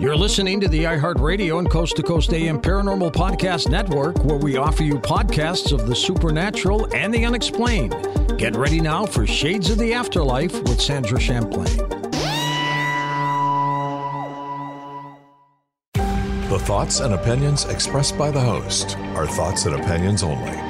You're listening to the iHeartRadio and Coast to Coast AM Paranormal Podcast Network, where we offer you podcasts of the supernatural and the unexplained. Get ready now for Shades of the Afterlife with Sandra Champlain. The thoughts and opinions expressed by the host are thoughts and opinions only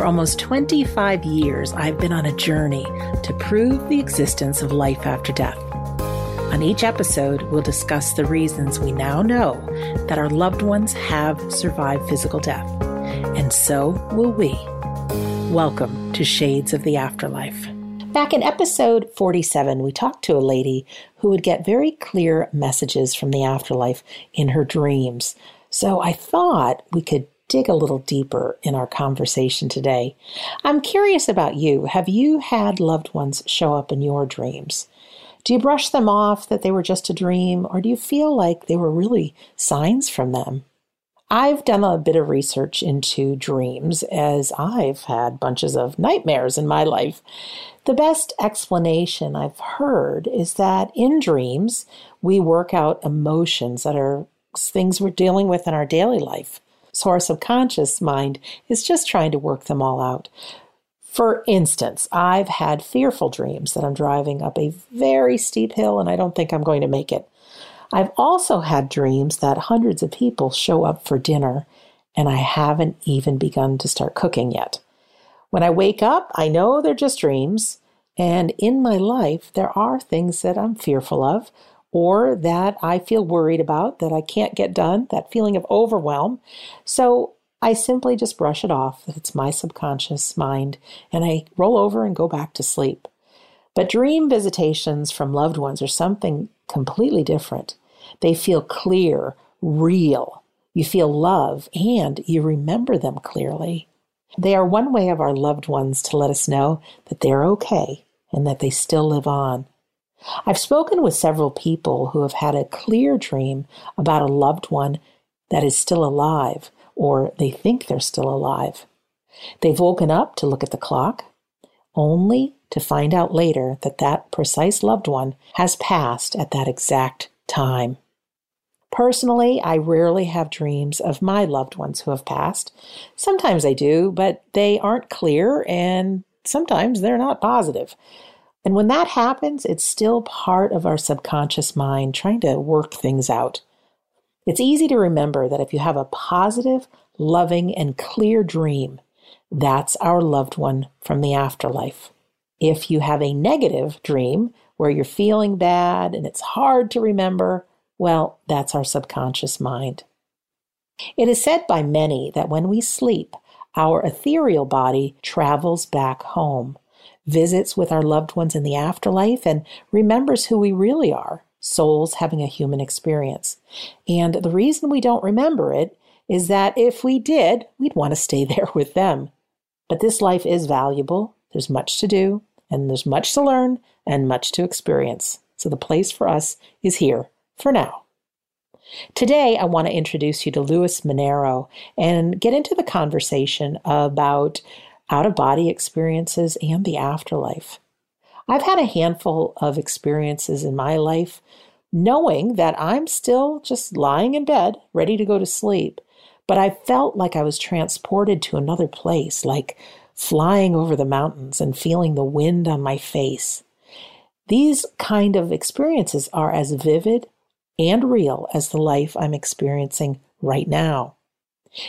For almost 25 years, I've been on a journey to prove the existence of life after death. On each episode, we'll discuss the reasons we now know that our loved ones have survived physical death, and so will we. Welcome to Shades of the Afterlife. Back in episode 47, we talked to a lady who would get very clear messages from the afterlife in her dreams. So I thought we could dig a little deeper in our conversation today. I'm curious about you. Have you had loved ones show up in your dreams? Do you brush them off that they were just a dream, or do you feel like they were really signs from them? I've done a bit of research into dreams as I've had bunches of nightmares in my life. The best explanation I've heard is that in dreams, we work out emotions that are things we're dealing with in our daily life. Our subconscious mind is just trying to work them all out. For instance, I've had fearful dreams that I'm driving up a very steep hill and I don't think I'm going to make it. I've also had dreams that hundreds of people show up for dinner and I haven't even begun to start cooking yet. When I wake up, I know they're just dreams. And in my life, there are things that I'm fearful of or that I feel worried about that I can't get done, that feeling of overwhelm. So I simply just brush it off. It's my subconscious mind, and I roll over and go back to sleep. But dream visitations from loved ones are something completely different. They feel clear, real. You feel love, and you remember them clearly. They are one way of our loved ones to let us know that they're okay and that they still live on. I've spoken with several people who have had a clear dream about a loved one that is still alive, or they think they're still alive. They've woken up to look at the clock, only to find out later that that precise loved one has passed at that exact time. Personally, I rarely have dreams of my loved ones who have passed. Sometimes I do, but they aren't clear and sometimes they're not positive. And when that happens, it's still part of our subconscious mind trying to work things out. It's easy to remember that if you have a positive, loving, and clear dream, that's our loved one from the afterlife. If you have a negative dream where you're feeling bad and it's hard to remember, well, that's our subconscious mind. It is said by many that when we sleep, our ethereal body travels back home visits with our loved ones in the afterlife, and remembers who we really are souls having a human experience. And the reason we don't remember it is that if we did, we'd want to stay there with them. But this life is valuable. There's much to do, and there's much to learn, and much to experience. So the place for us is here for now. Today, I want to introduce you to Luis Minero and get into the conversation about out of body experiences, and the afterlife. I've had a handful of experiences in my life knowing that I'm still just lying in bed, ready to go to sleep, but I felt like I was transported to another place, like flying over the mountains and feeling the wind on my face. These kind of experiences are as vivid and real as the life I'm experiencing right now.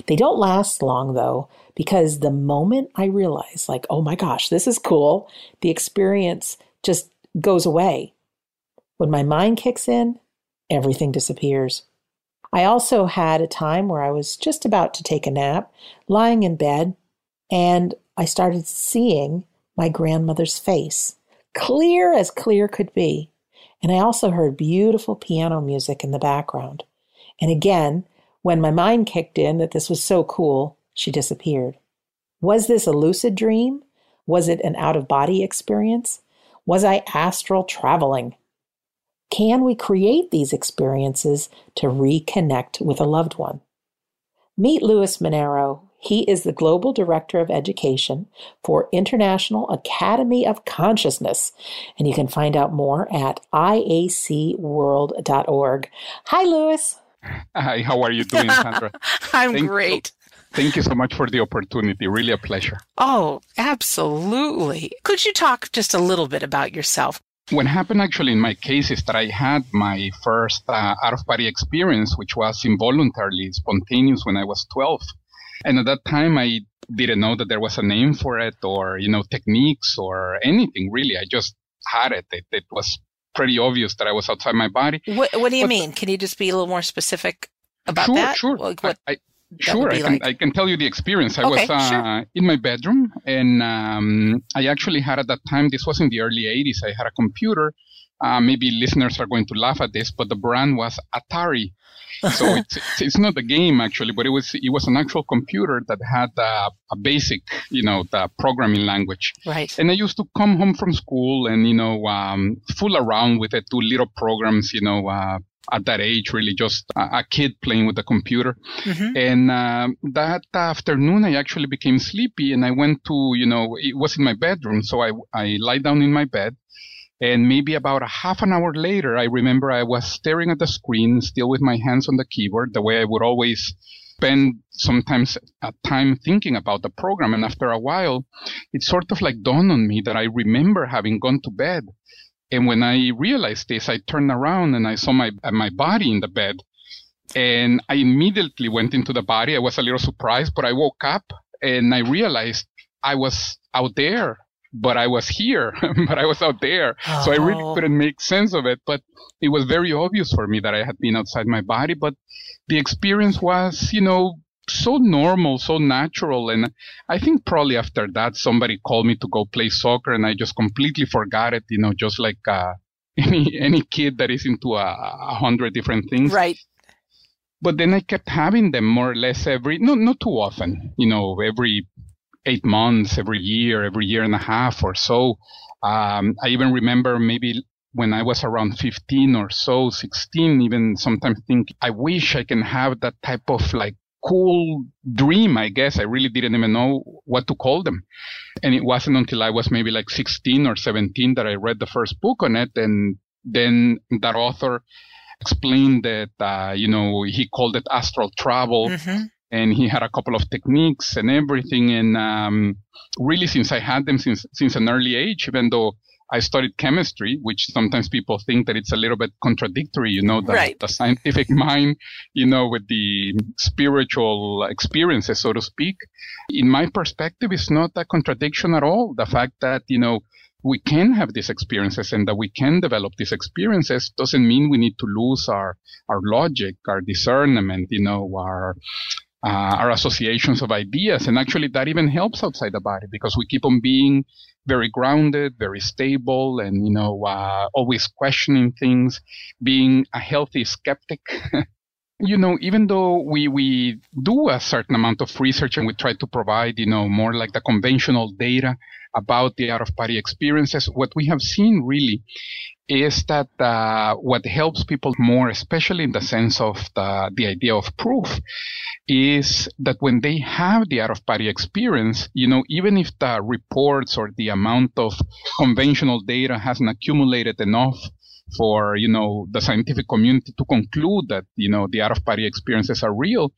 They don't last long though, because the moment I realize, like, oh my gosh, this is cool, the experience just goes away. When my mind kicks in, everything disappears. I also had a time where I was just about to take a nap, lying in bed, and I started seeing my grandmother's face, clear as clear could be. And I also heard beautiful piano music in the background. And again, when my mind kicked in that this was so cool, she disappeared. Was this a lucid dream? Was it an out of body experience? Was I astral traveling? Can we create these experiences to reconnect with a loved one? Meet Luis Minero. He is the Global Director of Education for International Academy of Consciousness, and you can find out more at iacworld.org. Hi, Luis. Hi, how are you doing, Sandra? I'm Thank great. You. Thank you so much for the opportunity. Really a pleasure. Oh, absolutely. Could you talk just a little bit about yourself? What happened actually in my case is that I had my first uh, out of body experience, which was involuntarily spontaneous when I was 12. And at that time, I didn't know that there was a name for it or, you know, techniques or anything really. I just had it. It, it was pretty obvious that I was outside my body. What, what do you but, mean? Can you just be a little more specific about sure, that? Sure, like what, I, Sure, I can, like? I can tell you the experience. I okay, was uh, sure. in my bedroom, and um, I actually had at that time, this was in the early 80s, I had a computer. Uh, maybe listeners are going to laugh at this, but the brand was Atari. So it's, it's, it's not a game actually, but it was it was an actual computer that had uh, a basic, you know, the programming language. Right. And I used to come home from school and you know um, fool around with it, do little programs, you know, uh, at that age, really just a, a kid playing with the computer. Mm-hmm. And uh, that afternoon, I actually became sleepy and I went to, you know, it was in my bedroom. So I, I lie down in my bed. And maybe about a half an hour later, I remember I was staring at the screen, still with my hands on the keyboard, the way I would always spend sometimes a time thinking about the program. And after a while, it sort of like dawned on me that I remember having gone to bed and when I realized this, I turned around and I saw my, uh, my body in the bed. And I immediately went into the body. I was a little surprised, but I woke up and I realized I was out there, but I was here, but I was out there. Oh. So I really oh. couldn't make sense of it. But it was very obvious for me that I had been outside my body. But the experience was, you know, so normal, so natural. And I think probably after that, somebody called me to go play soccer and I just completely forgot it, you know, just like, uh, any, any kid that is into a, a hundred different things. Right. But then I kept having them more or less every, no, not too often, you know, every eight months, every year, every year and a half or so. Um, I even remember maybe when I was around 15 or so, 16, even sometimes think, I wish I can have that type of like cool dream, I guess. I really didn't even know what to call them. And it wasn't until I was maybe like 16 or 17 that I read the first book on it. And then that author explained that, uh, you know, he called it astral travel. Mm-hmm. And he had a couple of techniques and everything. And um, really, since I had them since since an early age, even though I studied chemistry, which sometimes people think that it's a little bit contradictory, you know, the, right. the scientific mind, you know, with the spiritual experiences, so to speak. In my perspective, it's not a contradiction at all. The fact that, you know, we can have these experiences and that we can develop these experiences doesn't mean we need to lose our, our logic, our discernment, you know, our, uh, our associations of ideas. And actually that even helps outside the body because we keep on being very grounded, very stable, and you know, uh, always questioning things, being a healthy skeptic. you know, even though we we do a certain amount of research and we try to provide, you know, more like the conventional data about the out of body experiences, what we have seen really is that uh, what helps people more, especially in the sense of the, the idea of proof, is that when they have the out of body experience, you know, even if the reports or the amount of conventional data hasn't accumulated enough for, you know, the scientific community to conclude that, you know, the out of body experiences are real,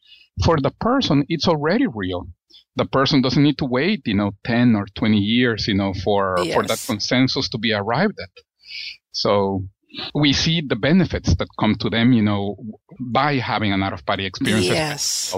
for the person, it's already real the person doesn't need to wait, you know, 10 or 20 years, you know, for, yes. for that consensus to be arrived at. So we see the benefits that come to them, you know, by having an out of body experience. Yes.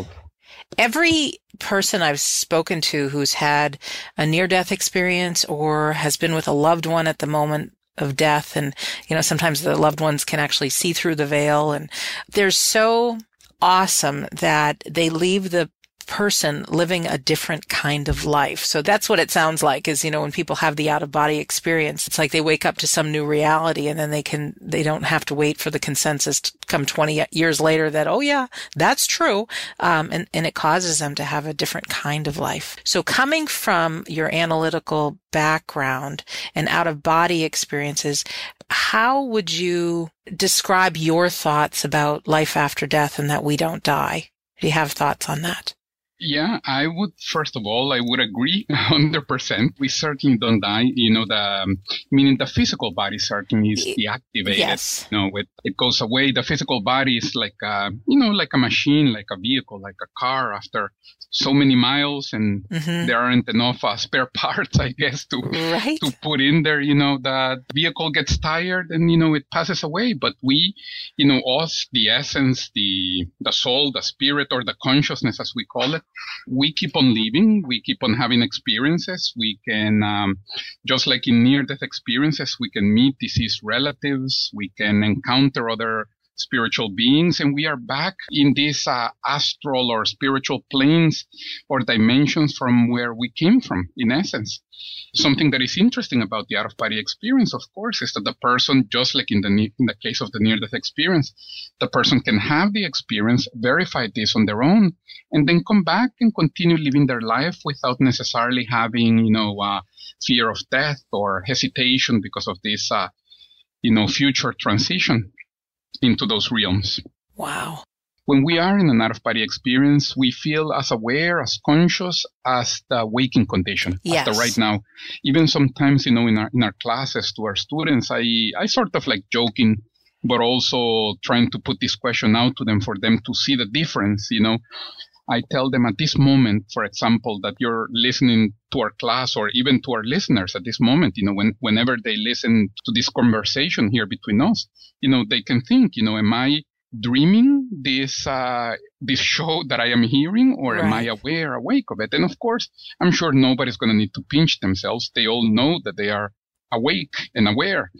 Every person I've spoken to who's had a near death experience or has been with a loved one at the moment of death and you know sometimes the loved ones can actually see through the veil and they're so awesome that they leave the person living a different kind of life. So that's what it sounds like is, you know, when people have the out of body experience, it's like they wake up to some new reality and then they can, they don't have to wait for the consensus to come 20 years later that, oh yeah, that's true. Um, and, and it causes them to have a different kind of life. So coming from your analytical background and out of body experiences, how would you describe your thoughts about life after death and that we don't die? Do you have thoughts on that? Yeah, I would, first of all, I would agree 100%. We certainly don't die. You know, the, um, meaning the physical body certainly is deactivated. Yes. You know, it, it goes away. The physical body is like a, you know, like a machine, like a vehicle, like a car after so many miles and mm-hmm. there aren't enough uh, spare parts, I guess, to, right. to put in there. You know, the vehicle gets tired and, you know, it passes away. But we, you know, us, the essence, the, the soul, the spirit or the consciousness, as we call it, we keep on living. We keep on having experiences. We can, um, just like in near death experiences, we can meet deceased relatives. We can encounter other spiritual beings and we are back in these uh, astral or spiritual planes or dimensions from where we came from in essence. Something that is interesting about the out of body experience of course is that the person just like in the in the case of the near death experience the person can have the experience verify this on their own and then come back and continue living their life without necessarily having you know uh, fear of death or hesitation because of this uh, you know future transition into those realms. Wow. When we are in an out of body experience, we feel as aware, as conscious as the waking condition. Yes. As the right now. Even sometimes, you know, in our, in our classes to our students, I, I sort of like joking, but also trying to put this question out to them for them to see the difference, you know. I tell them at this moment, for example, that you're listening to our class or even to our listeners at this moment, you know, when, whenever they listen to this conversation here between us, you know, they can think, you know, am I dreaming this, uh, this show that I am hearing or right. am I aware, awake of it? And of course, I'm sure nobody's going to need to pinch themselves. They all know that they are awake and aware.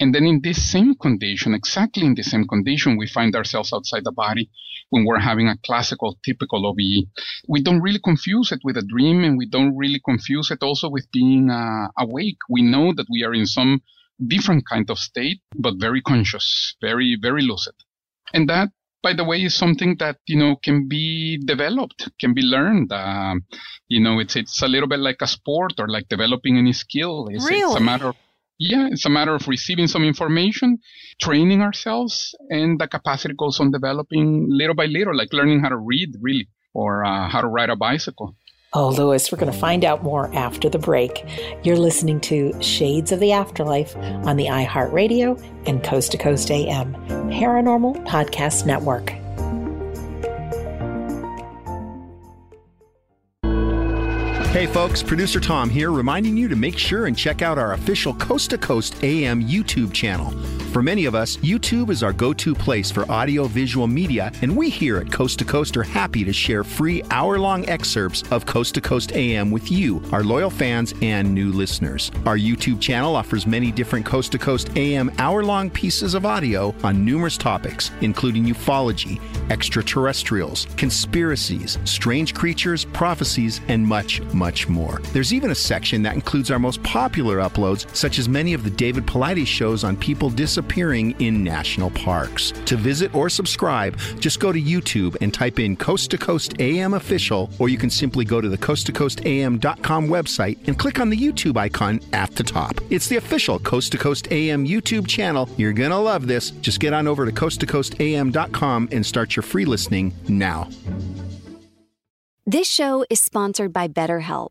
And then in this same condition, exactly in the same condition, we find ourselves outside the body when we're having a classical, typical OBE. We don't really confuse it with a dream and we don't really confuse it also with being uh, awake. We know that we are in some different kind of state, but very conscious, very, very lucid. And that by the way, is something that you know can be developed, can be learned. Um, you know, it's it's a little bit like a sport or like developing any skill. It's, really? it's a matter of yeah, it's a matter of receiving some information, training ourselves, and the capacity goes on developing little by little, like learning how to read, really, or uh, how to ride a bicycle. Oh, Luis, we're going to find out more after the break. You're listening to Shades of the Afterlife on the iHeartRadio and Coast to Coast AM Paranormal Podcast Network. Hey folks, producer Tom here, reminding you to make sure and check out our official Coast to Coast AM YouTube channel. For many of us, YouTube is our go to place for audio visual media, and we here at Coast to Coast are happy to share free hour long excerpts of Coast to Coast AM with you, our loyal fans and new listeners. Our YouTube channel offers many different Coast to Coast AM hour long pieces of audio on numerous topics, including ufology, extraterrestrials, conspiracies, strange creatures, prophecies, and much, much more. There's even a section that includes our most popular uploads, such as many of the David Paulides shows on people disappearing disappearing in national parks. To visit or subscribe, just go to YouTube and type in Coast to Coast AM Official, or you can simply go to the coasttocoastam.com website and click on the YouTube icon at the top. It's the official Coast to Coast AM YouTube channel. You're going to love this. Just get on over to coasttocoastam.com and start your free listening now. This show is sponsored by BetterHelp.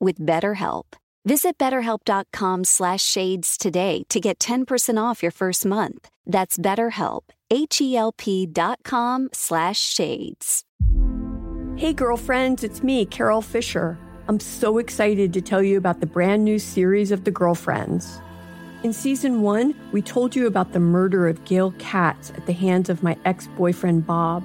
with BetterHelp. Visit betterhelp.com slash shades today to get 10% off your first month. That's BetterHelp, H-E-L-P dot com slash shades. Hey girlfriends, it's me, Carol Fisher. I'm so excited to tell you about the brand new series of The Girlfriends. In season one, we told you about the murder of Gail Katz at the hands of my ex-boyfriend Bob.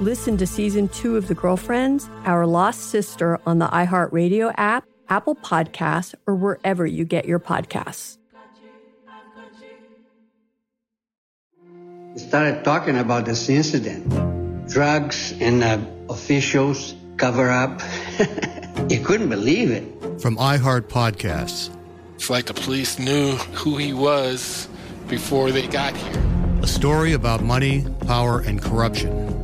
Listen to season two of The Girlfriends, Our Lost Sister on the iHeartRadio app, Apple Podcasts, or wherever you get your podcasts. We started talking about this incident drugs and uh, officials cover up. you couldn't believe it. From iHeart Podcasts. It's like the police knew who he was before they got here. A story about money, power, and corruption.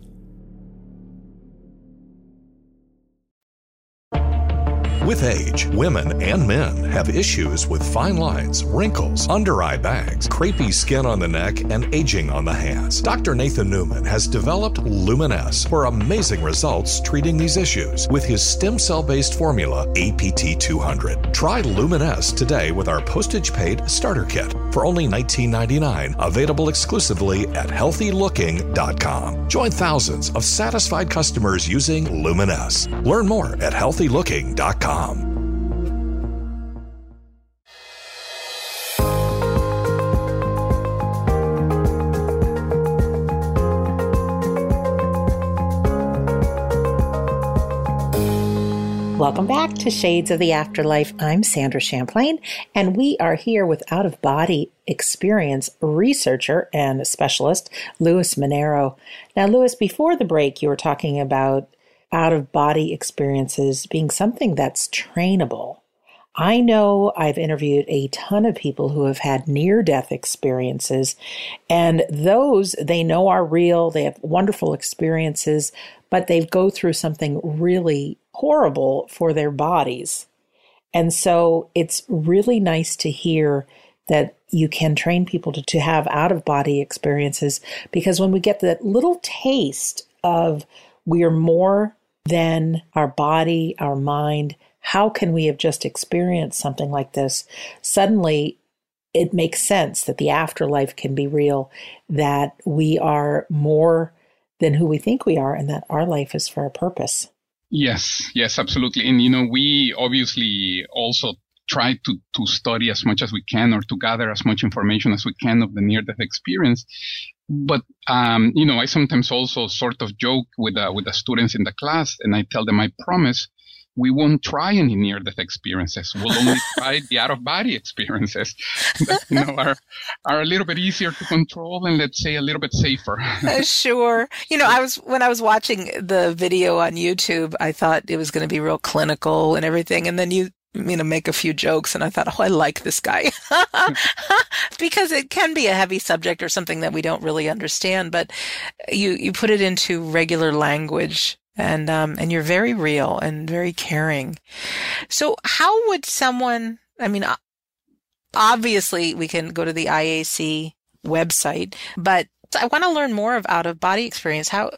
With age, women and men have issues with fine lines, wrinkles, under eye bags, crepey skin on the neck, and aging on the hands. Dr. Nathan Newman has developed Luminess for amazing results treating these issues with his stem cell based formula APT200. Try Luminess today with our postage paid starter kit for only $19.99, available exclusively at healthylooking.com. Join thousands of satisfied customers using Luminess. Learn more at healthylooking.com. Welcome back to Shades of the Afterlife. I'm Sandra Champlain, and we are here with out of body experience researcher and specialist, Luis Minero. Now, Luis, before the break, you were talking about out of body experiences being something that's trainable. I know I've interviewed a ton of people who have had near death experiences, and those they know are real. They have wonderful experiences, but they go through something really horrible for their bodies. And so it's really nice to hear that you can train people to, to have out of body experiences because when we get that little taste of we are more than our body, our mind, how can we have just experienced something like this? Suddenly, it makes sense that the afterlife can be real, that we are more than who we think we are, and that our life is for a purpose. Yes, yes, absolutely. And, you know, we obviously also try to, to study as much as we can or to gather as much information as we can of the near death experience. But, um, you know, I sometimes also sort of joke with, uh, with the students in the class and I tell them, I promise we won't try any near death experiences. We'll only try the out of body experiences that you know are are a little bit easier to control and let's say a little bit safer. Uh, sure. You know, I was when I was watching the video on YouTube, I thought it was going to be real clinical and everything, and then you you know make a few jokes and i thought oh i like this guy because it can be a heavy subject or something that we don't really understand but you you put it into regular language and um, and you're very real and very caring. So how would someone? I mean, obviously we can go to the IAC website, but I want to learn more of out of body experience. How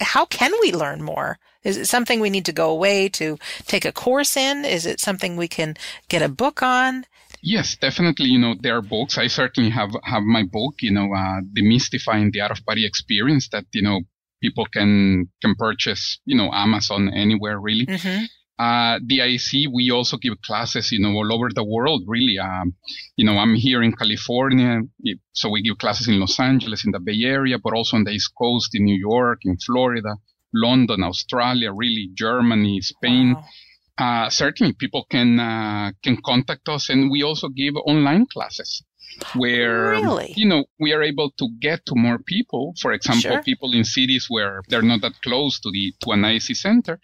how can we learn more? Is it something we need to go away to take a course in? Is it something we can get a book on? Yes, definitely. You know, there are books. I certainly have have my book. You know, uh, demystifying the out of body experience that you know people can can purchase, you know, Amazon anywhere really. Mm-hmm. Uh, the IAC, we also give classes, you know, all over the world, really. Um, you know, I'm here in California, so we give classes in Los Angeles, in the Bay Area, but also on the East Coast, in New York, in Florida, London, Australia, really, Germany, Spain. Wow. Uh, certainly, people can uh, can contact us, and we also give online classes where really? you know we are able to get to more people for example sure. people in cities where they're not that close to the to an IAC center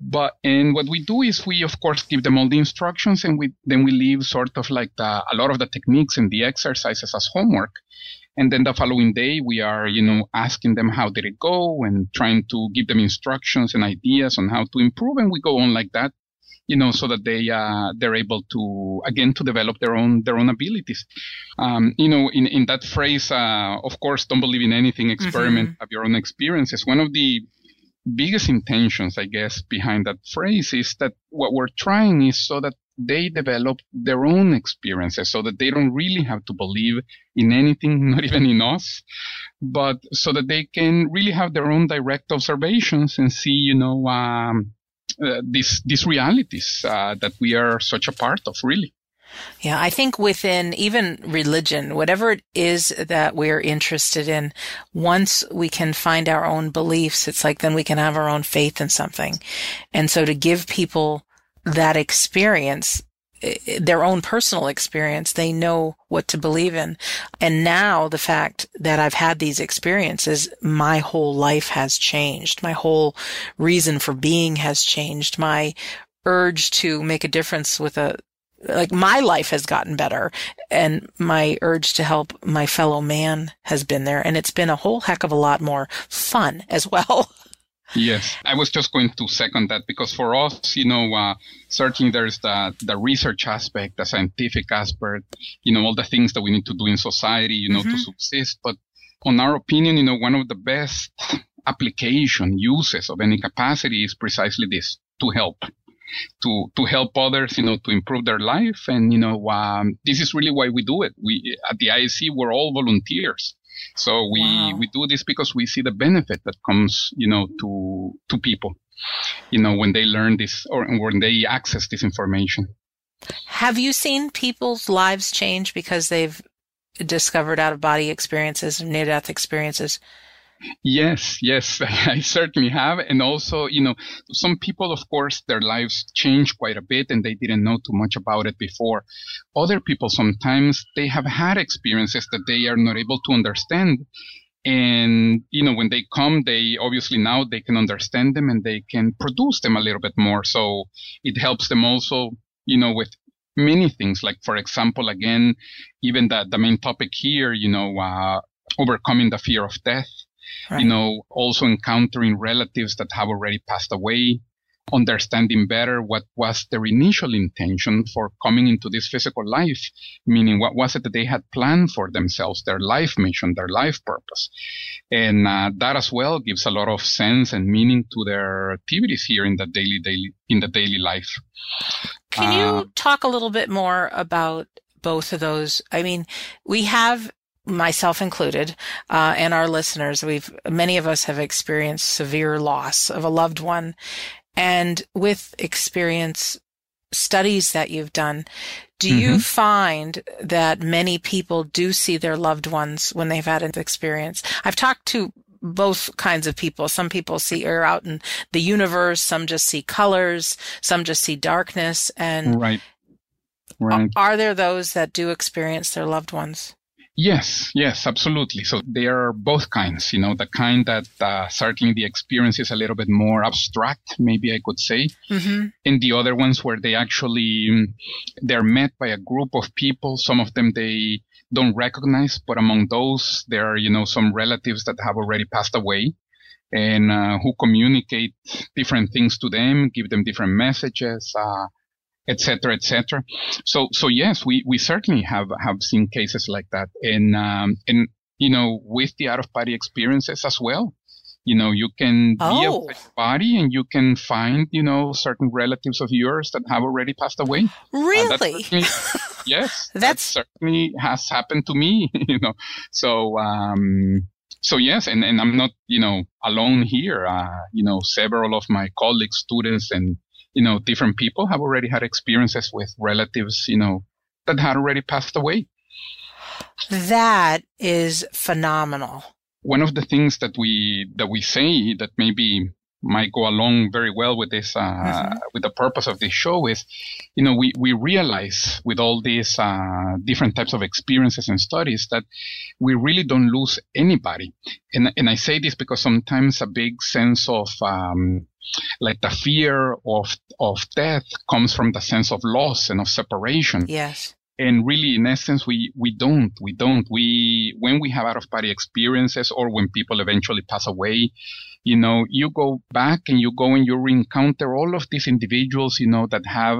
but and what we do is we of course give them all the instructions and we then we leave sort of like the, a lot of the techniques and the exercises as homework and then the following day we are you know asking them how did it go and trying to give them instructions and ideas on how to improve and we go on like that you know, so that they uh, they're able to again to develop their own their own abilities. Um, you know, in in that phrase, uh, of course, don't believe in anything, experiment, mm-hmm. have your own experiences. One of the biggest intentions, I guess, behind that phrase is that what we're trying is so that they develop their own experiences so that they don't really have to believe in anything, not even in us, but so that they can really have their own direct observations and see, you know, um, uh, these these realities uh, that we are such a part of, really. Yeah, I think within even religion, whatever it is that we're interested in, once we can find our own beliefs, it's like then we can have our own faith in something. And so to give people that experience, their own personal experience. They know what to believe in. And now the fact that I've had these experiences, my whole life has changed. My whole reason for being has changed. My urge to make a difference with a, like my life has gotten better and my urge to help my fellow man has been there. And it's been a whole heck of a lot more fun as well. Yes, I was just going to second that because for us, you know, uh, certainly there's the the research aspect, the scientific aspect, you know, all the things that we need to do in society, you know, mm-hmm. to subsist. But on our opinion, you know, one of the best application uses of any capacity is precisely this: to help, to to help others, you know, to improve their life. And you know, um, this is really why we do it. We at the IAC, we're all volunteers. So we, wow. we do this because we see the benefit that comes, you know, to, to people, you know, when they learn this or when they access this information. Have you seen people's lives change because they've discovered out of body experiences and near death experiences? Yes, yes, I certainly have. And also, you know, some people, of course, their lives change quite a bit and they didn't know too much about it before. Other people, sometimes they have had experiences that they are not able to understand. And, you know, when they come, they obviously now they can understand them and they can produce them a little bit more. So it helps them also, you know, with many things. Like, for example, again, even the, the main topic here, you know, uh, overcoming the fear of death Right. You know, also encountering relatives that have already passed away, understanding better what was their initial intention for coming into this physical life, meaning what was it that they had planned for themselves, their life mission, their life purpose. And uh, that as well gives a lot of sense and meaning to their activities here in the daily, daily, in the daily life. Can uh, you talk a little bit more about both of those? I mean, we have myself included, uh, and our listeners, we've, many of us have experienced severe loss of a loved one. And with experience studies that you've done, do mm-hmm. you find that many people do see their loved ones when they've had an experience? I've talked to both kinds of people. Some people see are out in the universe. Some just see colors. Some just see darkness. And right, right. Are there those that do experience their loved ones? Yes, yes, absolutely. So they are both kinds, you know, the kind that uh, certainly the experience is a little bit more abstract, maybe I could say, mm-hmm. and the other ones where they actually, um, they're met by a group of people. Some of them they don't recognize, but among those, there are, you know, some relatives that have already passed away and uh, who communicate different things to them, give them different messages, uh, etc., etc. So, so yes, we, we certainly have, have seen cases like that. And, um, and, you know, with the out of body experiences as well. You know, you can oh. be a body and you can find, you know, certain relatives of yours that have already passed away. Really? Uh, yes. That's that certainly has happened to me, you know. So, um, so yes, and, and I'm not, you know, alone here. Uh, you know, several of my colleagues, students, and you know, different people have already had experiences with relatives, you know, that had already passed away. That is phenomenal. One of the things that we that we say that maybe might go along very well with this uh, mm-hmm. with the purpose of this show is you know we we realize with all these uh, different types of experiences and studies that we really don't lose anybody and and I say this because sometimes a big sense of um, like the fear of of death comes from the sense of loss and of separation. Yes. And really in essence we we don't. We don't. We when we have out of body experiences or when people eventually pass away you know you go back and you go and you encounter all of these individuals you know that have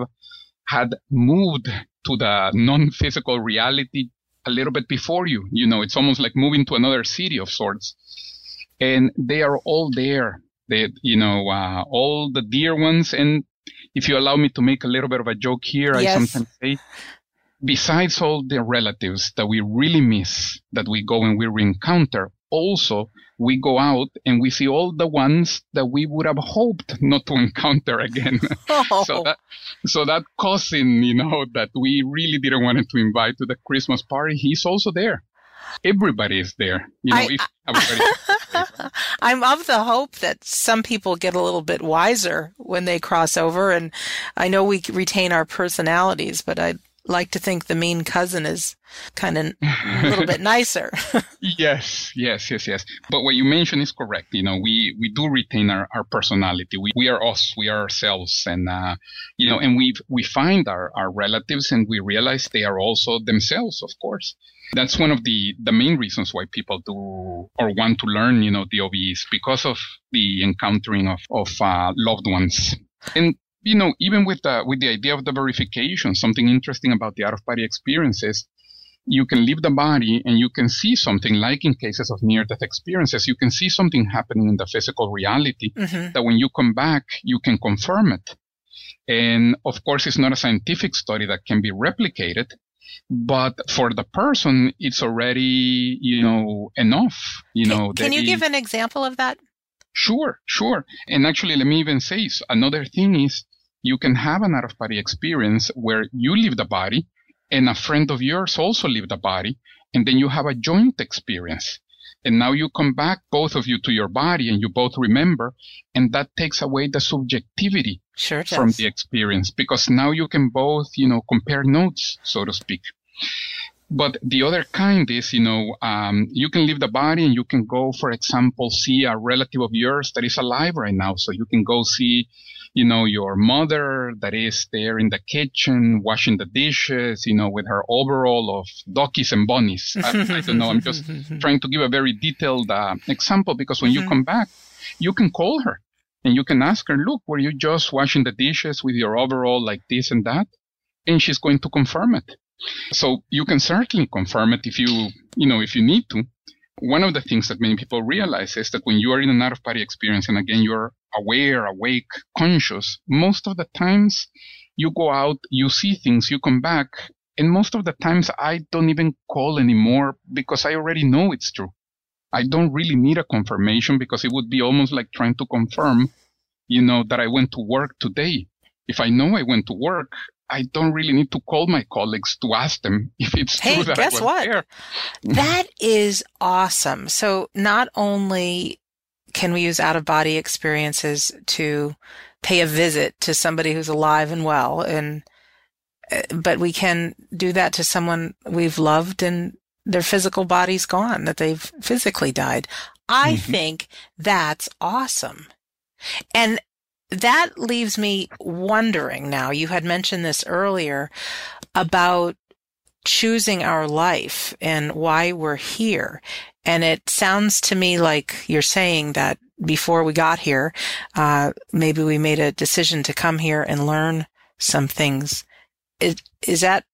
had moved to the non-physical reality a little bit before you. You know it's almost like moving to another city of sorts. And they are all there they you know uh, all the dear ones and if you allow me to make a little bit of a joke here yes. i sometimes say besides all the relatives that we really miss, that we go and we re-encounter, also we go out and we see all the ones that we would have hoped not to encounter again. Oh. so that, so that cousin, you know, that we really didn't want to invite to the Christmas party, he's also there. Everybody is there. You know, I, if I'm of the hope that some people get a little bit wiser when they cross over, and I know we retain our personalities, but I'd like to think the mean cousin is kind of a little bit nicer. yes, yes, yes, yes. But what you mentioned is correct. You know, we, we do retain our, our personality. We, we are us. We are ourselves. And, uh, you know, and we, we find our, our relatives and we realize they are also themselves, of course. That's one of the, the main reasons why people do or want to learn, you know, the OBEs because of the encountering of, of uh, loved ones. And you know, even with the, with the idea of the verification, something interesting about the out of body experiences, you can leave the body and you can see something like in cases of near death experiences, you can see something happening in the physical reality mm-hmm. that when you come back, you can confirm it. And of course, it's not a scientific study that can be replicated, but for the person, it's already, you know, enough, you can, know. Can you give an example of that? Sure, sure. And actually, let me even say another thing is you can have an out of body experience where you leave the body and a friend of yours also leave the body and then you have a joint experience. And now you come back, both of you, to your body and you both remember. And that takes away the subjectivity sure from the experience because now you can both, you know, compare notes, so to speak. But the other kind is, you know, um, you can leave the body and you can go, for example, see a relative of yours that is alive right now. So you can go see you know, your mother that is there in the kitchen washing the dishes, you know, with her overall of duckies and bunnies. I, I don't know. I'm just trying to give a very detailed uh, example because when you Mm-hmm. come back, you can call her and you can ask her, look, were you just washing the dishes with your overall like this and that? And she's going to confirm it. So you can certainly confirm it if you, you know, if you need to. One of the things that many people realize is that when you are in an out of body experience, and again, you're aware, awake, conscious, most of the times you go out, you see things, you come back, and most of the times I don't even call anymore because I already know it's true. I don't really need a confirmation because it would be almost like trying to confirm, you know, that I went to work today. If I know I went to work, I don't really need to call my colleagues to ask them if it's hey, true that guess I was what? there. That is awesome. So not only can we use out of body experiences to pay a visit to somebody who's alive and well and uh, but we can do that to someone we've loved and their physical body's gone that they've physically died. I Mm-hmm. think that's awesome. And that leaves me wondering now, you had mentioned this earlier about choosing our life and why we're here. And it sounds to me like you're saying that before we got here, uh, maybe we made a decision to come here and learn some things. Is, is that,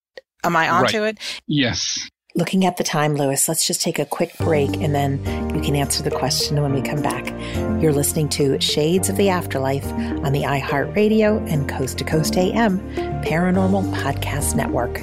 am I onto Right. it? Yes. Looking at the time, Luis, let's just take a quick break and then you can answer the question when we come back. You're listening to Shades of the Afterlife on the iHeartRadio and Coast to Coast AM Paranormal Podcast Network.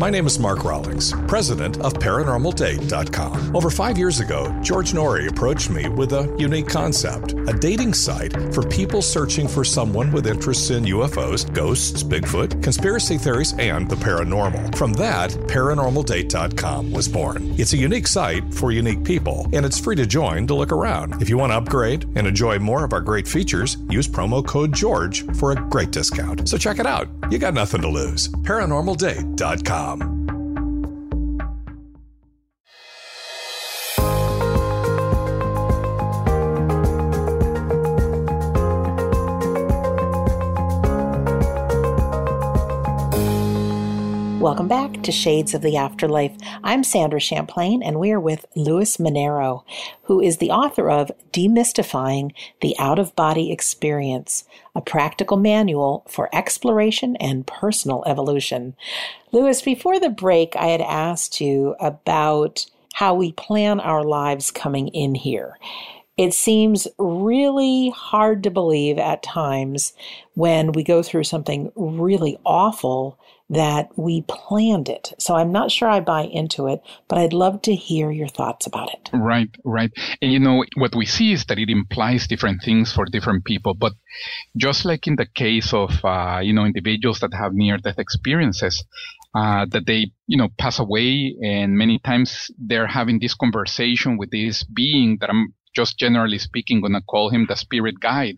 My name is Mark Rawlings, president of ParanormalDate.com. Over five years ago, George Noory approached me with a unique concept a dating site for people searching for someone with interests in UFOs, ghosts, Bigfoot, conspiracy theories, and the paranormal. From that, ParanormalDate.com was born. It's a unique site for unique people, and it's free to join to look around. If you want to upgrade and enjoy more of our great features, use promo code GEORGE for a great discount. So check it out. You got nothing to lose. ParanormalDate.com. Welcome back to Shades of the Afterlife. I'm Sandra Champlain, and we are with Luis Minero, who is the author of Demystifying the Out of Body Experience, a practical manual for exploration and personal evolution. Luis, before the break, I had asked you about how we plan our lives coming in here. It seems really hard to believe at times when we go through something really awful that we planned it. So I'm not sure I buy into it, but I'd love to hear your thoughts about it. Right, right. And you know, what we see is that it implies different things for different people. But just like in the case of, uh, you know, individuals that have near death experiences, uh, that they, you know, pass away and many times they're having this conversation with this being that I'm just generally speaking going to call him the spirit guide.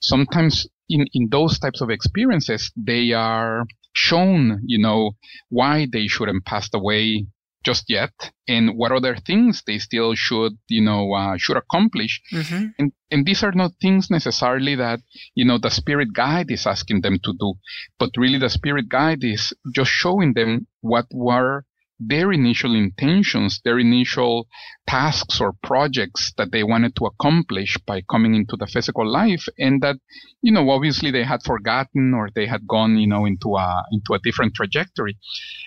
Sometimes in, in those types of experiences, they are shown, you know, why they shouldn't pass away just yet and what other things they still should, you know, uh, should accomplish. Mm-hmm. And, and these are not things necessarily that, you know, the spirit guide is asking them to do, but really the spirit guide is just showing them what were their initial intentions, their initial tasks or projects that they wanted to accomplish by coming into the physical life and that, you know, obviously they had forgotten or they had gone, you know, into a, into a different trajectory.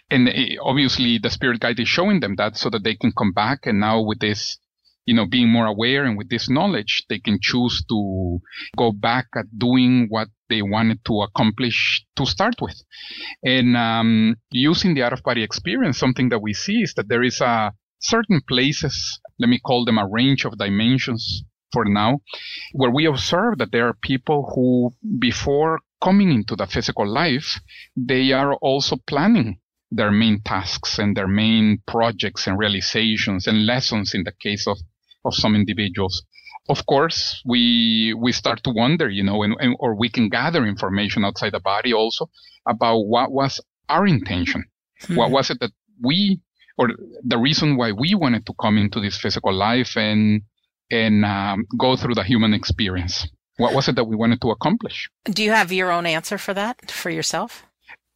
And eh, obviously the spirit guide is showing them that so that they can come back and now with this you know, being more aware and with this knowledge, they can choose to go back at doing what they wanted to accomplish to start with. And um, using the out of body experience, something that we see is that there is a certain places, let me call them a range of dimensions for now, where we observe that there are people who, before coming into the physical life, they are also planning their main tasks and their main projects and realizations and lessons in the case of of some individuals. Of course, we we start to wonder, you know, and, and, or we can gather information outside the body also about what was our intention. Mm-hmm. What was it that we, or the reason why we wanted to come into this physical life and and um, go through the human experience? What was it that we wanted to accomplish? Do you have your own answer for that for yourself?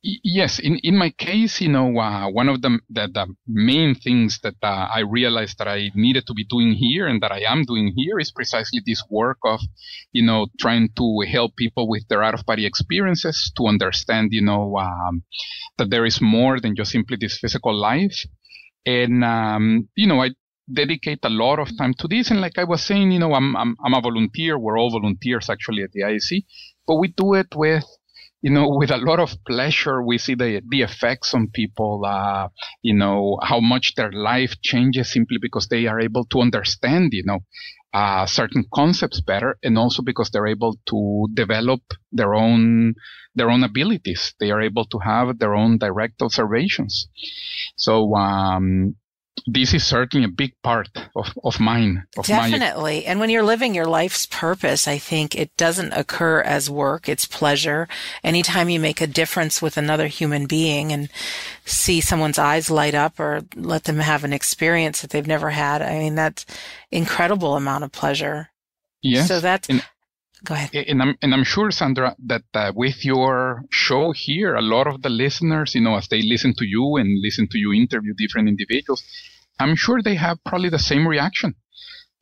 Yes, in, in my case, you know, uh, one of the, the, the main things that uh, I realized that I needed to be doing here and that I am doing here is precisely this work of, you know, trying to help people with their out of body experiences to understand, you know, um, that there is more than just simply this physical life. And, um, you know, I dedicate a lot of time to this. And like I was saying, you know, I'm, I'm, I'm a volunteer. We're all volunteers actually at the IAC, but we do it with you know, with a lot of pleasure, we see the, the effects on people, uh, you know, how much their life changes simply because they are able to understand, you know, uh, certain concepts better and also because they're able to develop their own, their own abilities. They are able to have their own direct observations. So, um, this is certainly a big part of, of mine. Of Definitely. My... And when you're living your life's purpose, I think it doesn't occur as work. It's pleasure. Anytime you make a difference with another human being and see someone's eyes light up or let them have an experience that they've never had, I mean, that's incredible amount of pleasure. Yes. So that's, and, go ahead. And I'm, and I'm sure, Sandra, that uh, with your show here, a lot of the listeners, you know, as they listen to you and listen to you interview different individuals, I'm sure they have probably the same reaction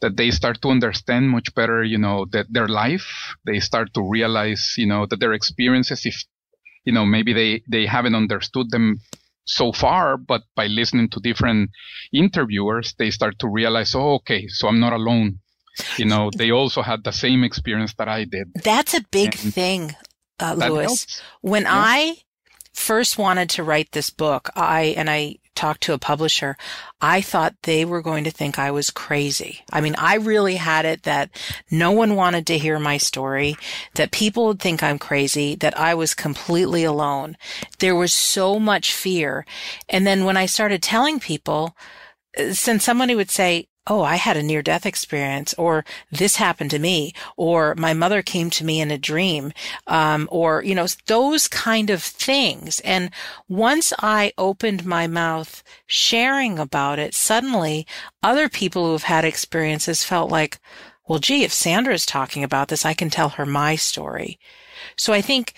that they start to understand much better, you know, that their life, they start to realize, you know, that their experiences, if, you know, maybe they, they haven't understood them so far, but by listening to different interviewers, they start to realize, oh, okay, so I'm not alone. You know, they also had the same experience that I did. That's a big and thing, uh, Luis. Helps. When yeah. I first wanted to write this book, I, and I talked to a publisher, I thought they were going to think I was crazy. I mean, I really had it that no one wanted to hear my story, that people would think I'm crazy, that I was completely alone. There was so much fear. And then when I started telling people, uh, since somebody would say, oh, I had a near death experience, or this happened to me, or my mother came to me in a dream, um, or, you know, those kind of things. And once I opened my mouth sharing about it, suddenly other people who have had experiences felt like, well, gee, if Sandra is talking about this, I can tell her my story. So I think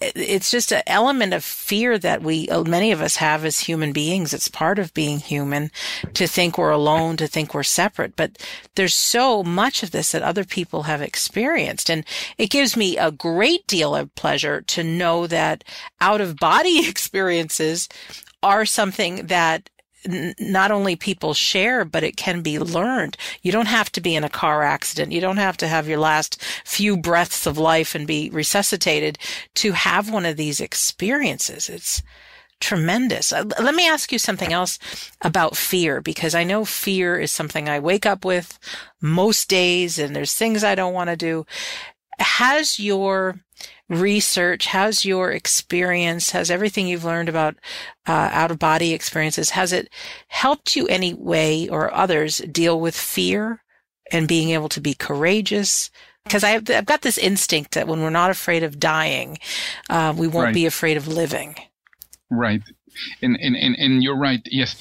it's just an element of fear that we, uh, many of us have as human beings. It's part of being human to think we're alone, to think we're separate. But there's so much of this that other people have experienced. And it gives me a great deal of pleasure to know that out of body experiences are something that not only people share, but it can be learned. You don't have to be in a car accident. You don't have to have your last few breaths of life and be resuscitated to have one of these experiences. It's tremendous. Uh, let me ask you something else about fear, because I know fear is something I wake up with most days and there's things I don't want to do. Has your research, how's your experience, has everything you've learned about uh, out of body experiences, has it helped you any way or others deal with fear and being able to be courageous? Because I've, I've got this instinct that when we're not afraid of dying, uh, we won't right. be afraid of living. Right. And, and, and, and you're right. Yes.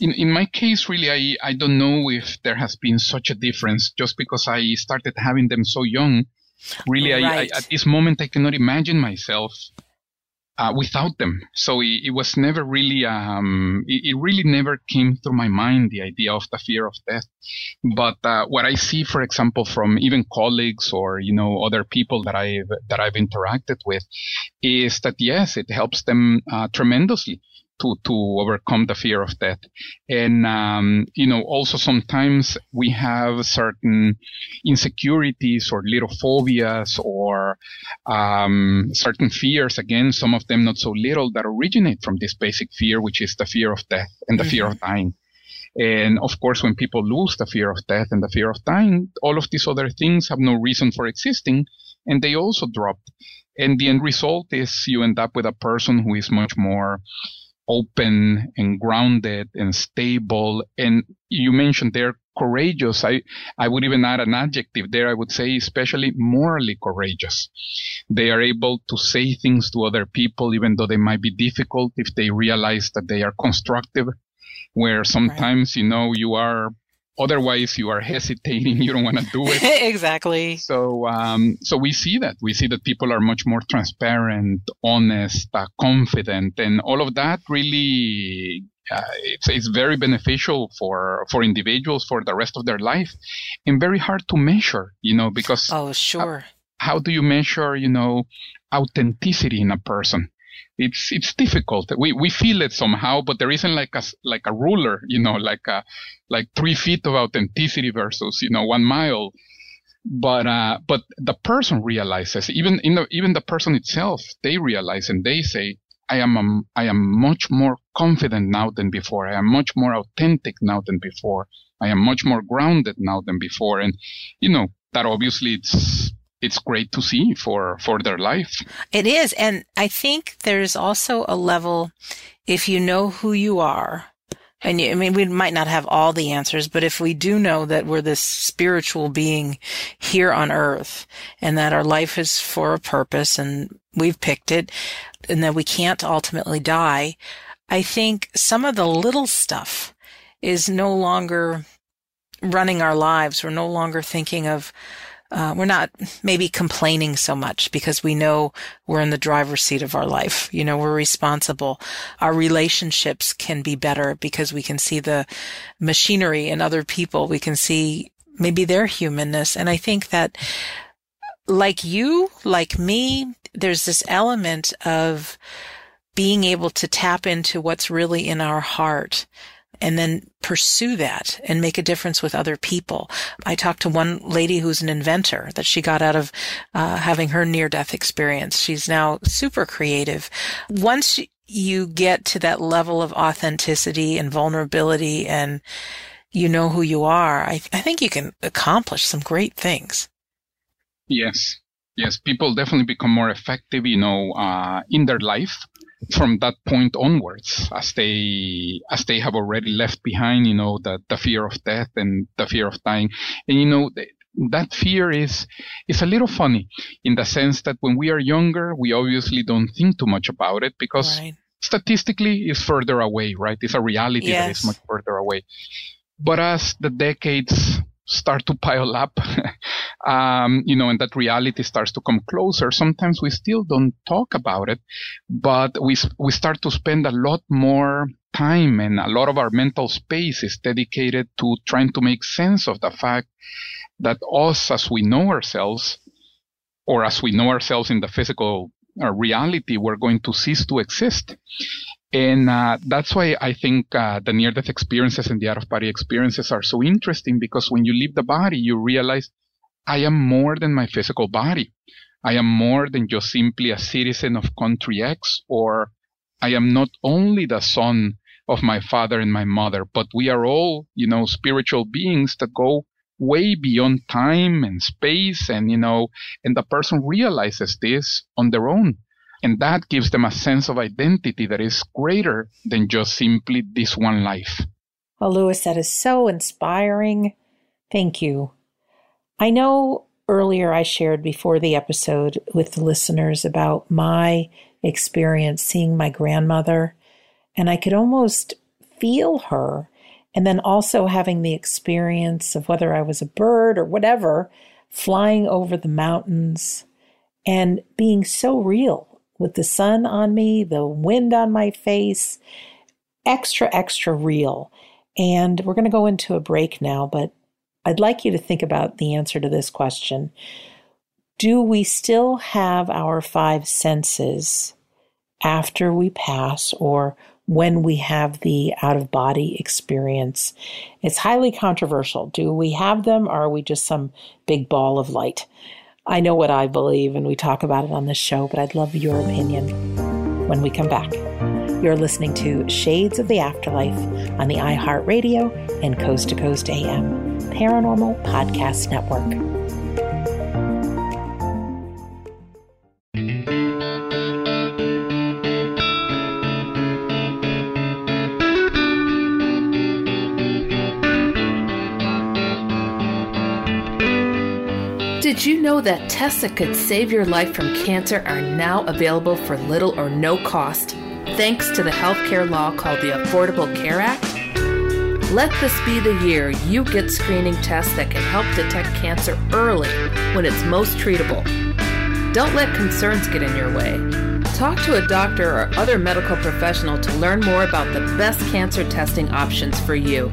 In, in my case, really, I, I don't know if there has been such a difference just because I started having them so young Really, right. I, I, at this moment, I cannot imagine myself uh, without them. So it, it was never really, um, it, it, really never came through my mind, the idea of the fear of death. But uh, what I see, for example, from even colleagues or, you know, other people that I've, that I've interacted with is that yes, it helps them uh, tremendously to to overcome the fear of death. And um, you know, also sometimes we have certain insecurities or little phobias or um, certain fears. Again, some of them not so little that originate from this basic fear, which is the fear of death and the mm-hmm. fear of dying. And of course, when people lose the fear of death and the fear of dying, all of these other things have no reason for existing, and they also drop. And the end result is you end up with a person who is much more open and grounded and stable. And you mentioned they're courageous. I, I would even add an adjective there. I would say especially morally courageous. They are able to say things to other people, even though they might be difficult if they realize that they are constructive, where sometimes, right. you know, you are Otherwise, you are hesitating. You don't want to do it. exactly. So, um, so we see that. We see that people are much more transparent, honest, uh, confident, and all of that really uh, it's, it's very beneficial for for individuals for the rest of their life, and very hard to measure. You know, because oh, sure. How, how do you measure? You know, authenticity in a person? It's it's difficult. We we feel it somehow, but there isn't like a like a ruler, you know, like a like three feet of authenticity versus you know one mile. But uh, but the person realizes even in the even the person itself they realize and they say I am a, I am much more confident now than before. I am much more authentic now than before. I am much more grounded now than before. And you know that obviously it's it's great to see for for their life. It is, and I think there's also a level if you know who you are. And you, I mean, we might not have all the answers, but if we do know that we're this spiritual being here on earth and that our life is for a purpose and we've picked it and that we can't ultimately die, I think some of the little stuff is no longer running our lives. We're no longer thinking of, uh, we're not maybe complaining so much because we know we're in the driver's seat of our life. You know, we're responsible. Our relationships can be better because we can see the machinery in other people. We can see maybe their humanness. And I think that like you, like me, there's this element of being able to tap into what's really in our heart and then pursue that and make a difference with other people. I talked to one lady who's an inventor that she got out of uh, having her near death experience. She's now super creative. Once you get to that level of authenticity and vulnerability and you know who you are, I, I think you can accomplish some great things. Yes. Yes. People definitely become more effective, you know, uh, in their life from that point onwards as they as they have already left behind you know the the fear of death and the fear of dying and you know that fear is is a little funny in the sense that when we are younger we obviously don't think too much about it because right. statistically it's further away right it's a reality yes. that is much further away but as the decades start to pile up, um, you know, and that reality starts to come closer. Sometimes we still don't talk about it, but we, we start to spend a lot more time and a lot of our mental space is dedicated to trying to make sense of the fact that us as we know ourselves or as we know ourselves in the physical uh, reality, we're going to cease to exist. And uh, that's why I think uh, the near death experiences and the out of body experiences are so interesting because when you leave the body, you realize I am more than my physical body. I am more than just simply a citizen of country X, or I am not only the son of my father and my mother, but we are all, you know, spiritual beings that go way beyond time and space. And, you know, and the person realizes this on their own. And that gives them a sense of identity that is greater than just simply this one life. Well, Luis, that is so inspiring. Thank you. I know earlier I shared before the episode with the listeners about my experience seeing my grandmother, and I could almost feel her. And then also having the experience of whether I was a bird or whatever, flying over the mountains and being so real with the sun on me, the wind on my face, extra, extra real. And we're going to go into a break now, but I'd like you to think about the answer to this question. Do we still have our five senses after we pass or when we have the out of body experience? It's highly controversial. Do we have them or are we just some big ball of light? I know what I believe, and we talk about it on this show, but I'd love your opinion when we come back. You're listening to Shades of the Afterlife on the iHeartRadio and Coast to Coast AM Paranormal Podcast Network. Did you know that tests that could save your life from cancer are now available for little or no cost, thanks to the healthcare law called the Affordable Care Act? Let this be the year you get screening tests that can help detect cancer early when it's most treatable. Don't let concerns get in your way. Talk to a doctor or other medical professional to learn more about the best cancer testing options for you.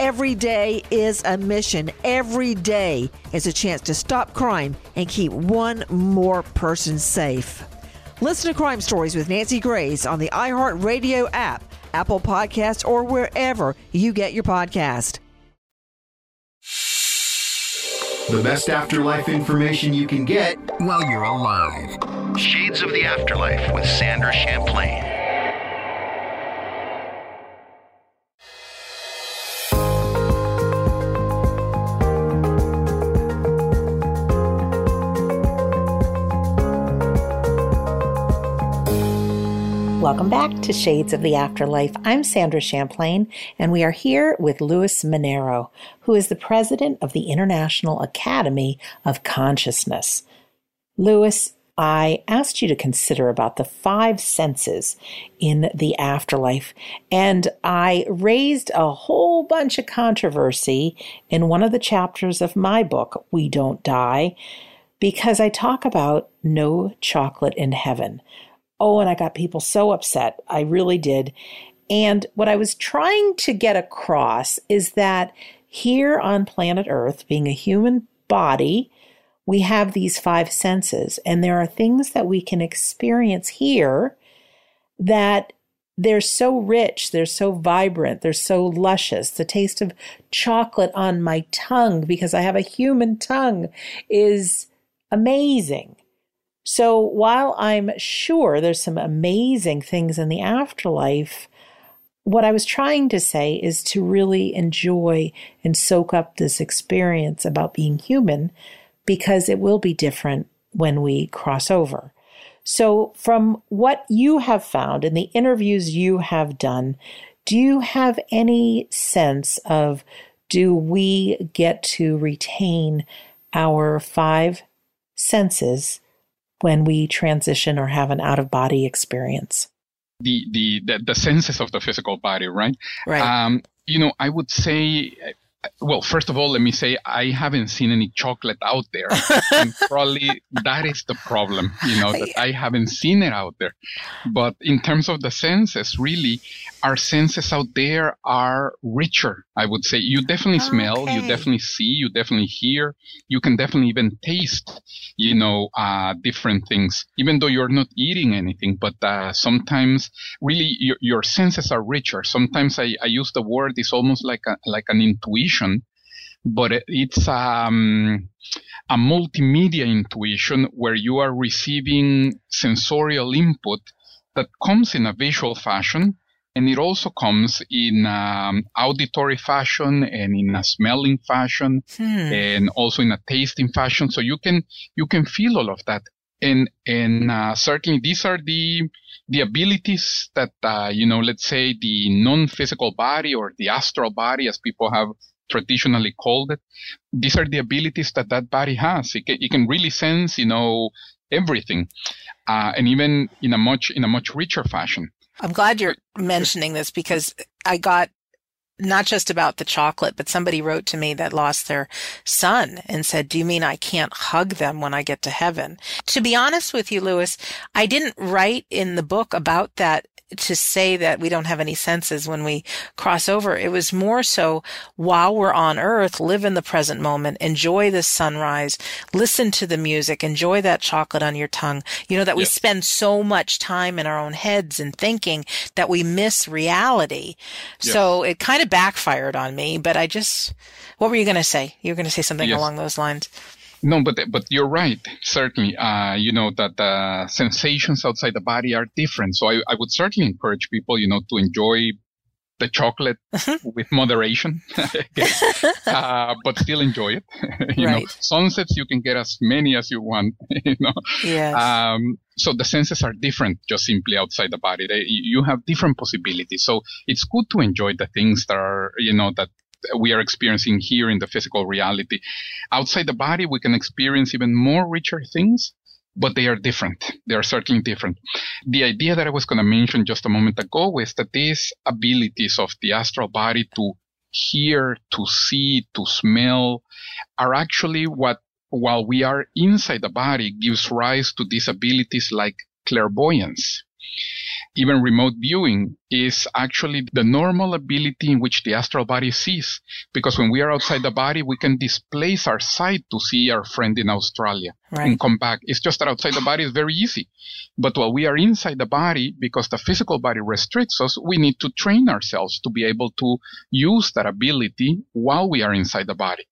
Every day is a mission. Every day is a chance to stop crime and keep one more person safe. Listen to Crime Stories with Nancy Grace on the iHeartRadio app Apple Podcasts, or wherever you get your podcast. The best afterlife information you can get while you're alive. Shades of the Afterlife with Sandra Champlain. Welcome back to Shades of the Afterlife. I'm Sandra Champlain, and we are here with Luis Minero, who is the president of the International Academy of Consciousness. Luis, I asked you to consider about the five senses in the afterlife, and I raised a whole bunch of controversy in one of the chapters of my book, We Don't Die, because I talk about no chocolate in heaven. Oh, and I got people so upset. I really did. And what I was trying to get across is that here on planet Earth, being a human body, we have these five senses, and there are things that we can experience here that they're so rich, they're so vibrant, they're so luscious. The taste of chocolate on my tongue, because I have a human tongue, is amazing. So while I'm sure there's some amazing things in the afterlife, what I was trying to say is to really enjoy and soak up this experience about being human because it will be different when we cross over. So, from what you have found in the interviews you have done, do you have any sense of do we get to retain our five senses when we transition or have an out of body experience? The, the, the, the, senses of the physical body, right? Right. Um, you know, I would say well, first of all, let me say I haven't seen any chocolate out there. and probably that is the problem, you know, that I haven't seen it out there. But in terms of the senses, really, our senses out there are richer, I would say. You definitely smell, you definitely see, you definitely hear, you can definitely even taste, you know, uh, different things, even though you're not eating anything. But uh, sometimes, really, your, your senses are richer. Sometimes I, I use the word, it's almost like a, like an intuition, but it's um, a multimedia intuition where you are receiving sensorial input that comes in a visual fashion and it also comes in um, auditory fashion and in a smelling fashion Hmm. and also in a tasting fashion. So you can you can feel all of that. And and uh, certainly these are the the abilities that uh, you know let's say the non-physical body or the astral body as people have traditionally called it these are the abilities that that body has. It can, it can really sense you know everything uh, and even in a much in a much richer fashion i'm glad you're mentioning this because i got not just about the chocolate, but somebody wrote to me that lost their son and said, do you mean I can't hug them when I get to heaven? To be honest with you, Luis, I didn't write in the book about that to say that we don't have any senses when we cross over. It was more so while we're on earth, live in the present moment, enjoy the sunrise, listen to the music, enjoy that chocolate on your tongue. You know, that we spend so much time in our own heads and thinking that we miss reality. So it kind of backfired on me, but I just, what were you going to say? You were going to say something Yes. along those lines. No, but but you're right. Certainly, uh, you know that the sensations outside the body are different. So I, I would certainly encourage people, you know, to enjoy the chocolate with moderation, uh, but still enjoy it. you know, sunsets you can get as many as you want. You know, Yes. um, so the senses are different, just simply outside the body. They, you have different possibilities. So it's good to enjoy the things that are, you know, that we are experiencing here in the physical reality. Outside the body, we can experience even more richer things, but they are different. They are certainly different. The idea that I was going to mention just a moment ago is that these abilities of the astral body to hear, to see, to smell are actually what, while we are inside the body, gives rise to these abilities like clairvoyance. Even remote viewing is actually the normal ability in which the astral body sees. Because when we are outside the body, we can displace our sight to see our friend in Australia Right. and come back. It's just that outside the body is very easy. But while we are inside the body, because the physical body restricts us, we need to train ourselves to be able to use that ability while we are inside the body.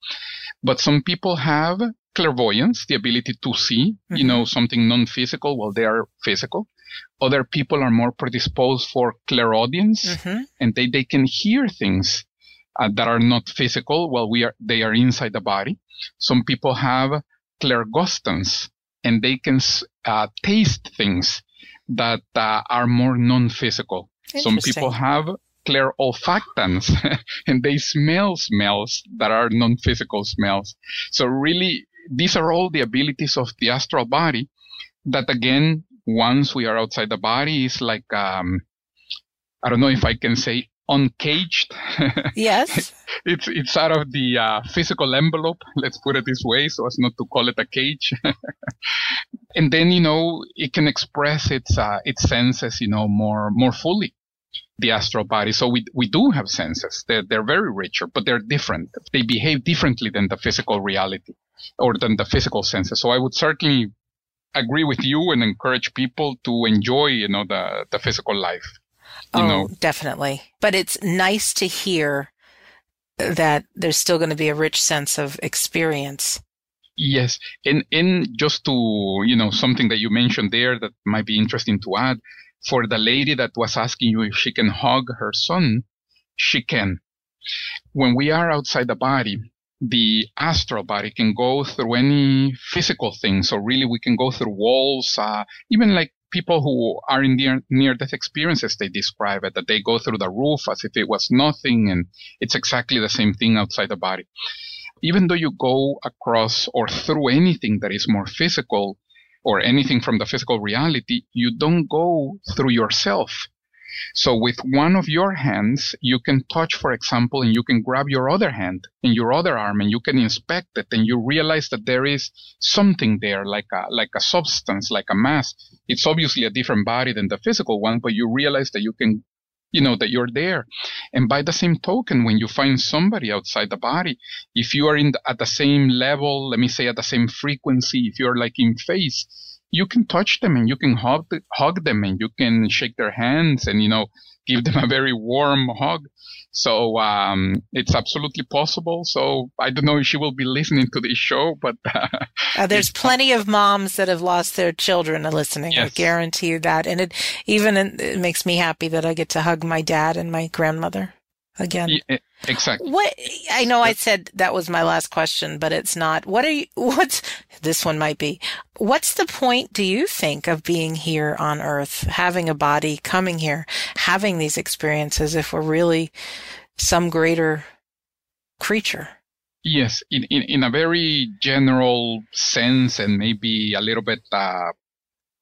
But some people have clairvoyance, the ability to see, you mm-hmm. know, something non-physical while they are physical. Other people are more predisposed for clairaudience Mm-hmm. and they, they can hear things uh, that are not physical while we are, they are inside the body. Some people have clairgustance and they can uh, taste things that uh, are more non-physical. Some people have clairolfactance and they smell smells that are non-physical smells. So really, these are all the abilities of the astral body that again, once we are outside the body is like, um, I don't know if I can say uncaged. Yes. it's, it's out of the uh, physical envelope. Let's put it this way so as not to call it a cage. and then, you know, it can express its, uh, its senses, you know, more, more fully the astral body. So we, we do have senses. They're, they're very richer, but they're different. They behave differently than the physical reality or than the physical senses. So I would certainly agree with you and encourage people to enjoy, you know, the, the physical life. You oh, know, definitely. But it's nice to hear that there's still going to be a rich sense of experience. Yes, and and just to you know something that you mentioned there that might be interesting to add for the lady that was asking you if she can hug her son, she can. When we are outside the body, the astral body can go through any physical thing. So really, we can go through walls, uh, even like people who are in near near death experiences. They describe it that they go through the roof as if it was nothing, and it's exactly the same thing outside the body even though you go across or through anything that is more physical or anything from the physical reality, you don't go through yourself. So with one of your hands, you can touch, for example, and you can grab your other hand and your other arm and you can inspect it and you realize that there is something there like a, like a substance, like a mass. It's obviously a different body than the physical one, but you realize that you can you know that you're there and by the same token when you find somebody outside the body if you are in the, at the same level let me say at the same frequency if you're like in phase you can touch them and you can hug hug them and you can shake their hands and you know give them a very warm hug so um, it's absolutely possible so i don't know if she will be listening to this show but uh, Uh, there's plenty of moms that have lost their children listening. I guarantee you that. And it even it makes me happy that I get to hug my dad and my grandmother. Again. Yeah, exactly. What I know I said that was my last question, but it's not. What are you what's this one might be. What's the point do you think of being here on earth, having a body, coming here, having these experiences if we're really some greater creature? Yes, in, in, in a very general sense and maybe a little bit uh,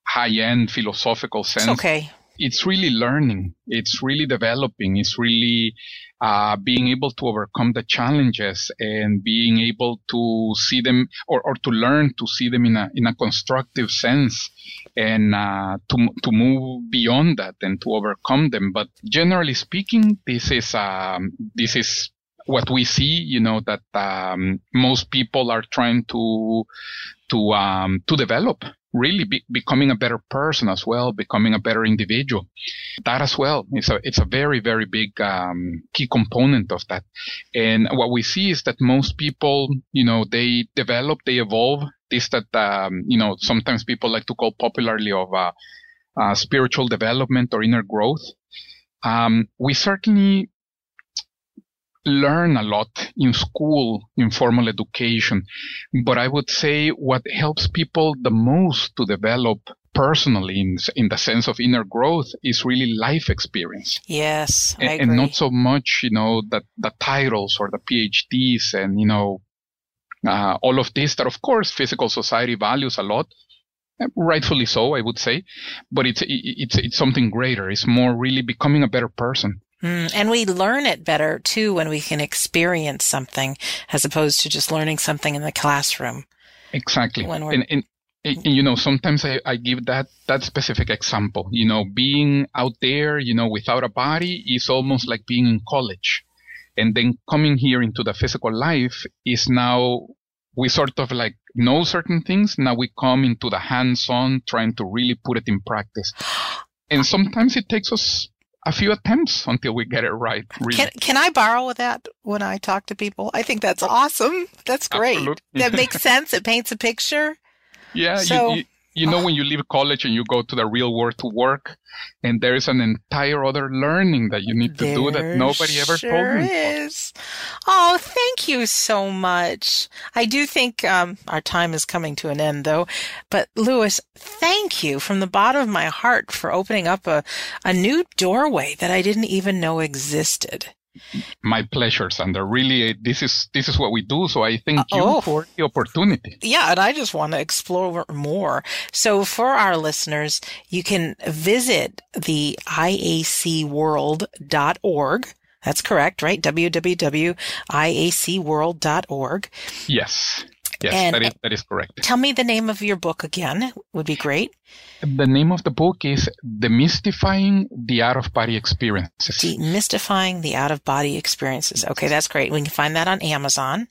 high end philosophical sense. It's okay. It's really learning. It's really developing. It's really uh, being able to overcome the challenges and being able to see them or, or to learn to see them in a in a constructive sense and uh, to to move beyond that and to overcome them. But generally speaking, this is um, this is what we see, you know, that um, most people are trying to to um, to develop, really be, becoming a better person as well, becoming a better individual. That as well is a it's a very very big um, key component of that. And what we see is that most people, you know, they develop, they evolve. This that um, you know sometimes people like to call popularly of uh, uh, spiritual development or inner growth. Um, we certainly learn a lot in school, in formal education. But I would say what helps people the most to develop personally in, in the sense of inner growth is really life experience. Yes. And, and, not so much, you know, that the titles or the PhDs and, you know, uh, all of this that of course physical society values a lot. Rightfully so, I would say, but it's it's it's something greater. It's more really becoming a better person. Mm, and we learn it better too when we can experience something as opposed to just learning something in the classroom. Exactly. When we're, and, and, and, you know, sometimes I, I give that, that specific example. You know, being out there, you know, without a body is almost like being in college. And then coming here into the physical life is now we sort of like know certain things. Now we come into the hands on trying to really put it in practice. And sometimes it takes us a few attempts until we get it right. Really. Can can I borrow that when I talk to people? I think that's awesome. That's great. Absolutely. That makes sense. It paints a picture. Yeah, so, you, you, you know, when you leave college and you go to the real world to work, and there is an entire other learning that you need to there do that nobody ever sure told me. Is. Oh, thank you so much. I do think um, our time is coming to an end, though. But Luis, thank you from the bottom of my heart for opening up a, a new doorway that I didn't even know existed. My pleasure, Sandra. Really, this is this is what we do. So I thank you oh. for the opportunity. Yeah, and I just want to explore more. So for our listeners, you can visit the iacworld.org. That's correct, right? www.iacworld.org. Yes. Yes, and that is that is correct. Tell me the name of your book again. Would be great. The name of the book is Demystifying the Out of Body Experiences. Demystifying the Out of Body Experiences. Okay, that's great. We can find that on Amazon.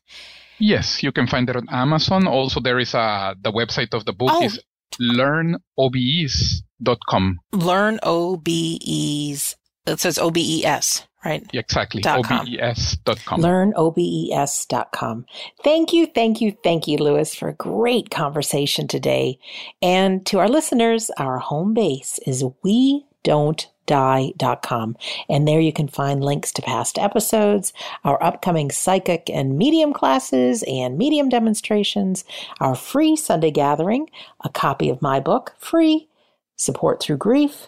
Yes, you can find it on Amazon. Also, there is a the website of the book Oh. is learnobes.com. Learn OBEs. It says OBES, right? Exactly. Dot com. OBES.com. LearnOBES.com. Thank you, thank you, thank you, Luis, for a great conversation today. And to our listeners, our home base is we don't die.com. And there you can find links to past episodes, our upcoming psychic and medium classes and medium demonstrations, our free Sunday gathering, a copy of my book, free, support through grief,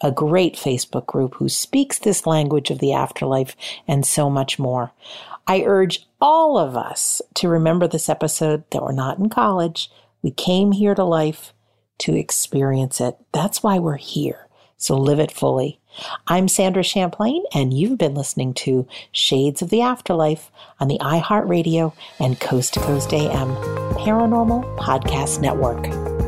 a great Facebook group who speaks this language of the afterlife, and so much more. I urge all of us to remember this episode that we're not in college. We came here to life to experience it. That's why we're here. So live it fully. I'm Sandra Champlain, and you've been listening to Shades of the Afterlife on the iHeartRadio and Coast to Coast AM Paranormal Podcast Network.